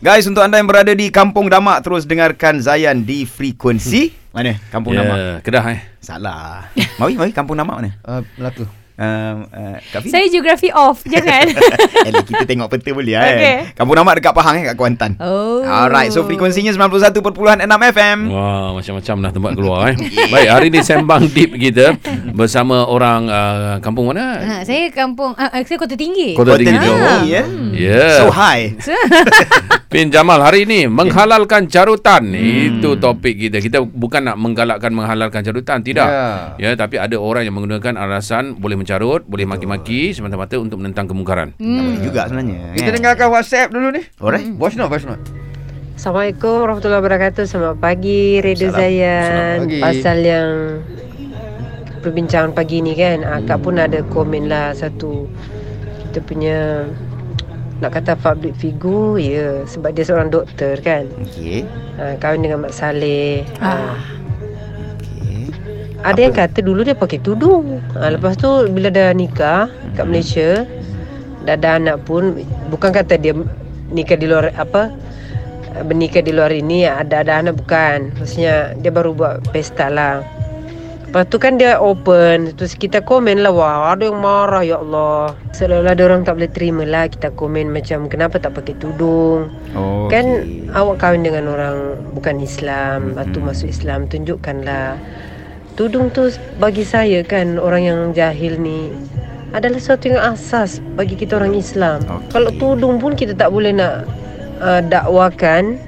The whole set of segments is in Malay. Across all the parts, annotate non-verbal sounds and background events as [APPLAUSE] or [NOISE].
Guys, untuk anda yang berada di Kampung Damak terus dengarkan Zayan di frekuensi mana? Kampung Ya, Damak. Kedah eh. Salah. Mawi, Mawi Kampung Damak mana? Uh, Melaka. Um, uh, Kak Fin? Saya geografi off. [LAUGHS] Jangan. Eh, kita tengok peta boleh lah Okay. eh. Kampung Damak dekat Pahang eh, kat Kuantan. Oh. Alright, so frekuensinya 91.6 FM. Wah, macam-macam dah tempat keluar [LAUGHS] eh. Baik, hari ni sembang deep kita bersama orang uh, kampung mana? Ha, saya kampung uh, saya Kota Tinggi. Kota Tinggi Kota Johor. Ya. Ya. So high. [LAUGHS] Pin Jamal hari ini menghalalkan carutan. Itu topik kita. Kita bukan nak menggalakkan menghalalkan carutan, tidak. Ya. Ya, tapi ada orang yang menggunakan alasan boleh mencarut, boleh maki-maki semata-mata untuk menentang kemungkaran. Tak boleh juga sebenarnya. Kita kan? dengarkan WhatsApp dulu ni. Alright. Voice note, voice note. Assalamualaikum warahmatullahi wabarakatuh. Selamat pagi Radio Salam. Zayan. Pasal yang perbincangan pagi ni kan, akak pun ada komen lah satu kita punya nak kata public figure ya sebab dia seorang doktor kan. Okey. Ha, kahwin dengan Mak Saleh. Ah. Ha, Okey. Ada yang kata dulu dia pakai tudung. Ha, lepas tu bila dah nikah kat Malaysia dah ada anak pun bukan kata dia nikah di luar apa bernikah di luar ini ada ada anak bukan. Maksudnya dia baru buat pesta lah. Lepas tu kan dia open Terus kita komen lah Wah ada yang marah Ya Allah Seolah-olah orang tak boleh terima lah Kita komen macam Kenapa tak pakai tudung Oh, Kan awak kahwin dengan orang Bukan Islam Lepas tu masuk Islam Tunjukkanlah Tudung tu bagi saya kan Orang yang jahil ni Adalah sesuatu yang asas Bagi kita orang Islam Okey. Kalau tudung pun kita tak boleh nak uh, Dakwakan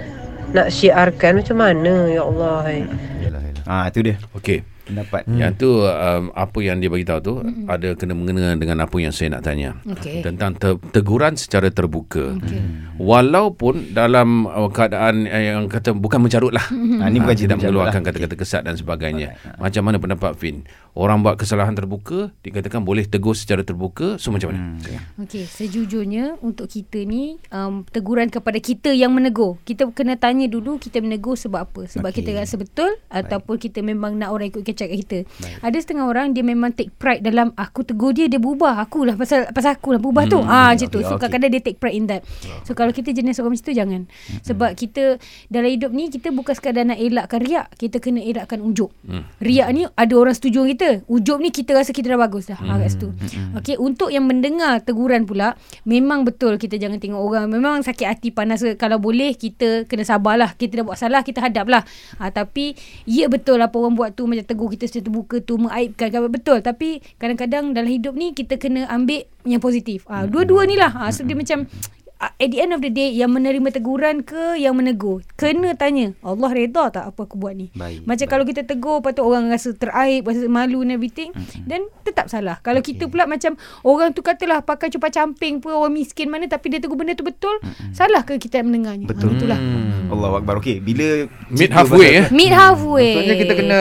Nak syiarkan Macam mana Ya Allah yalah. Ah, itu dia Okey. Pendapat. Hmm. Yang tu um, apa yang dia bagi tahu tu hmm. ada kena mengena dengan apa yang saya nak tanya. Okey. Tentang te- teguran secara terbuka. Okey. Walaupun dalam uh, keadaan uh, yang kata bukan mencarut lah. Ah, ni bukan Ah, tidak cerita mengeluarkan lah. kata-kata kesat dan sebagainya. Alright, ah. Macam mana pendapat Fin? Orang buat kesalahan terbuka dikatakan boleh tegur secara terbuka. So macam mana? Hmm. Okey, sejujurnya untuk kita ni um, teguran kepada kita yang menegur. Kita kena tanya dulu kita menegur sebab apa? Sebab okay. kita rasa betul ataupun kita memang nak orang ikut kecak kat kita. Ada setengah orang dia memang take pride dalam aku tegur dia dia berubah. Akulah pasal pasal akulah berubah tu. Hmm, Ah macam tu. okey, So okey. kadang-kadang dia take pride in that. So kalau kita jenis orang macam tu jangan. Sebab kita dalam hidup ni kita bukan sekadar nak elakkan riak, kita kena elakkan ujub. Hmm. Riak ni ada orang setuju dengan kita. Ujub ni kita rasa kita dah bagus dah. Ha kat situ. Okey, untuk yang mendengar teguran pula, memang betul kita jangan tengok orang memang sakit hati panas kalau boleh kita kena sabarlah. Kita dah buat salah, kita hadaplah. Ha, tapi ya betul apa orang buat tu macam tegur kita secara terbuka tu mengaibkan kan betul. Tapi kadang-kadang dalam hidup ni kita kena ambil yang positif. Ha, dua-dua ni lah. Ha, so dia macam uh, at the end of the day yang menerima teguran ke yang menegur kena tanya Allah reda tak apa aku buat ni Baik, macam baik. kalau kita tegur lepas tu orang rasa teraib rasa malu and everything then tetap salah kalau okay. kita pula macam orang tu katalah pakai cupa camping pun orang miskin mana tapi dia tegur benda tu betul salah ke kita mendengarnya Betul. Ha, itulah Hmm. Allah Akbar. Okey, bila Meet halfway eh. meet halfway Maksudnya kita kena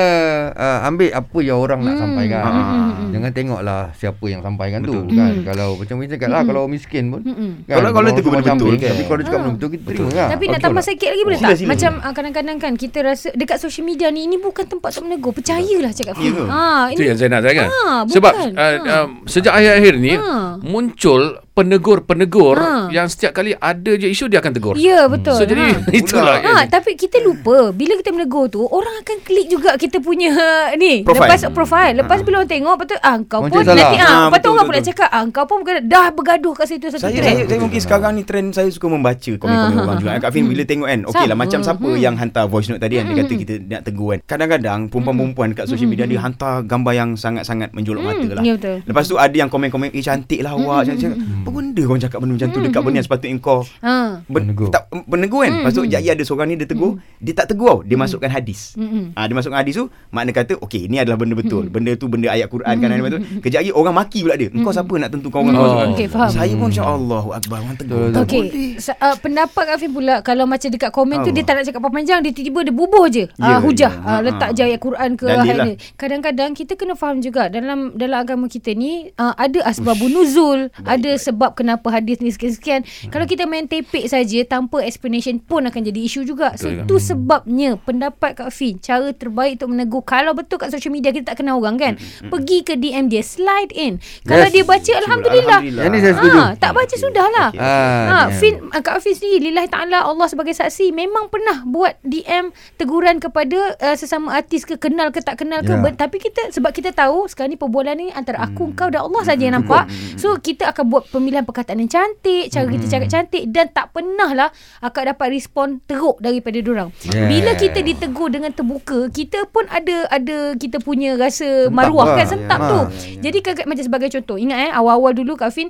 uh, ambil apa yang orang nak Hmm, sampaikan. hmm, hmm, hmm. Jangan tengoklah siapa yang sampaikan Betul. tu kan. Hmm. Kalau macam kita cakap lah kalau miskin pun. Mm-mm. Kan, Kalau- kalau orang tegur benda betul kan. Tapi kalau dia cakap Ah. benda betul kita terima lah. Tapi nak Betul tambah sikit lagi boleh Sila, tak? sila, Macam ah, kadang-kadang kan kita rasa dekat social media ni ini bukan tempat untuk menegur. Percayalah cakap Ya ke? Ha, Itu yang saya nak. Ah, bukan. Sebab uh, Ah. uh, sejak akhir-akhir ni Ah. muncul penegur-penegur Ah. yang setiap kali ada je isu dia akan tegur. Ya betul. So jadi ha. [LAUGHS] itulah. Ha, yang- tapi kita lupa bila kita menegur tu orang akan klik juga kita punya [LAUGHS] ni Profile. lepas profile lepas bila orang tengok tu ah kau Macam pun salah. nanti ah lepas tu betul, orang betul, pula cakap ah kau pun bukan dah bergaduh kat situ satu Saya, trend. saya, saya mungkin sekarang ni trend saya suka membaca komen-komen Ah, orang juga. Kak Fin bila tengok kan, okey lah Sama. macam siapa Hmm. yang hantar voice note tadi kan, dia kata kita nak tegur kan. Kadang-kadang perempuan-perempuan dekat social media dia hantar gambar yang sangat-sangat menjolok mata lah. Ya betul. Lepas tu ada yang komen-komen, eh cantik lah awak. Cakap, apa benda kau cakap benda macam tu dekat benda yang sepatutnya kau Ha. ben, Menegur. tak, menegur kan. Lepas tu jap ada seorang ni dia tegur, dia tak tegur tau. Dia masukkan hadis. Mm-mm. Ah dia masukkan hadis tu makna kata okey ni adalah benda betul. Benda tu benda ayat Quran kan lepas tu kejap lagi orang maki pula dia. Kau siapa nak tentukan orang Oh. masuk? Okey, faham. Saya pun insya-Allah akbar orang tegur. Betul. Tak Okey. Sa- uh, pendapat Kak Fin pula kalau macam dekat komen tu Oh. dia tak nak cakap panjang dia tiba-tiba dia bubuh je. Ya, uh, hujah ya. uh, Ha, letak ha. je ayat Quran ke ayat lah. ni. Kadang-kadang kita kena faham juga dalam dalam agama kita ni uh, ada asbabun nuzul, ada sebab kenapa hadis ni sekian-sekian. Kalau kita main tepek saja tanpa explanation pun akan jadi isu juga. So Betul itu sebabnya pendapat Kak Fin cara terbaik untuk menegur kalau betul kat social media kita tak kenal orang kan. Pergi ke DM dia, slide in. Kalau Yes. dia baca alhamdulillah. Alhamdulillah. Yang ni saya setuju. Ha, tak baca sudahlah. Okey, Ah, Ha, DM. Fin Kak Fin sendiri lillahi taala Allah sebagai saksi memang pernah buat DM teguran kepada uh, sesama artis ke kenal ke tak kenal ke Ya. Ber- tapi kita sebab kita tahu sekarang ni perbualan ni antara aku kau dan Allah saja yang nampak. So kita akan buat pemilihan perkataan yang cantik, cara kita cakap cantik dan tak pernah lah akak dapat respon teruk daripada diorang. Yeah. Bila kita ditegur dengan terbuka, kita pun ada ada kita punya rasa Sentap maruah lah. kan sentap Ya. tu. Ha, Jadi kakak macam sebagai contoh, ingat eh awal-awal dulu Kak Fin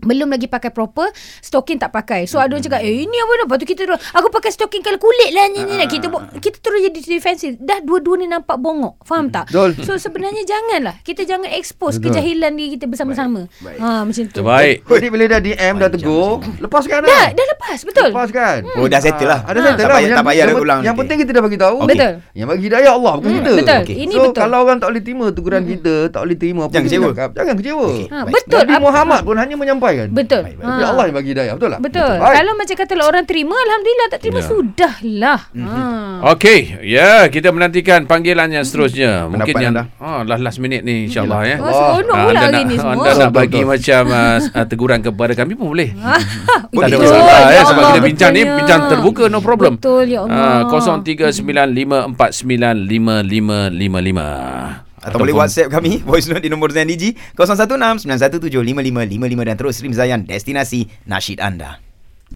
belum lagi pakai proper Stocking tak pakai So ada orang cakap Eh ini apa Lepas tu kita terus Aku pakai stocking kalau kulit lah ni, ni, ni. Kita Kita terus jadi defensif Dah dua-dua ni nampak bongok Faham tak Betul. So sebenarnya janganlah Kita jangan expose Betul. kejahilan diri kita bersama-sama Baik, baik. ha, Macam tu Terbaik. Jadi bila dah DM dah tegur, lepaskan Dah. Dah lepas Betul Lepaskan. Oh, dah settle lah. Ah, Ada Ha. settle Tak lah. payah- tak payah yang, ulang Yang penting kita dah bagi tahu. Okey. Betul. Yang bagi hidayah Allah bukan Hmm, kita. betul. Okey. Ini so, betul. kalau orang tak boleh terima teguran kita, tak boleh terima apa Jangan kecewa. jangan kecewa. Ha, Baik. Betul Nabi Muhammad pun hanya menyampaikan. Betul Baik, baik. Tapi Ha. Allah yang bagi hidayah, betul tak? Betul. Baik. Kalau macam kata lah orang terima, alhamdulillah tak terima Ya. sudahlah. Ha. Okey, ya kita menantikan panggilan yang seterusnya. Mungkin Pendapat yang anda? oh, last last minute ni insya-Allah ya. Oh, seronok Ah, pula anda hari nak, ni semua. Anda nak Betul, bagi betul. macam uh, teguran kepada kami pun boleh. [LAUGHS] Ah, [LAUGHS] Tak ada Betul. masalah Ya ya sebab kita bincang ni bincang terbuka no problem. Betul, ya Allah. Ah, 0395495555. Atau boleh WhatsApp kami [LAUGHS] Voice note di nombor Zain Digi 016 917 5555 Dan terus stream Zayan Destinasi Nasyid anda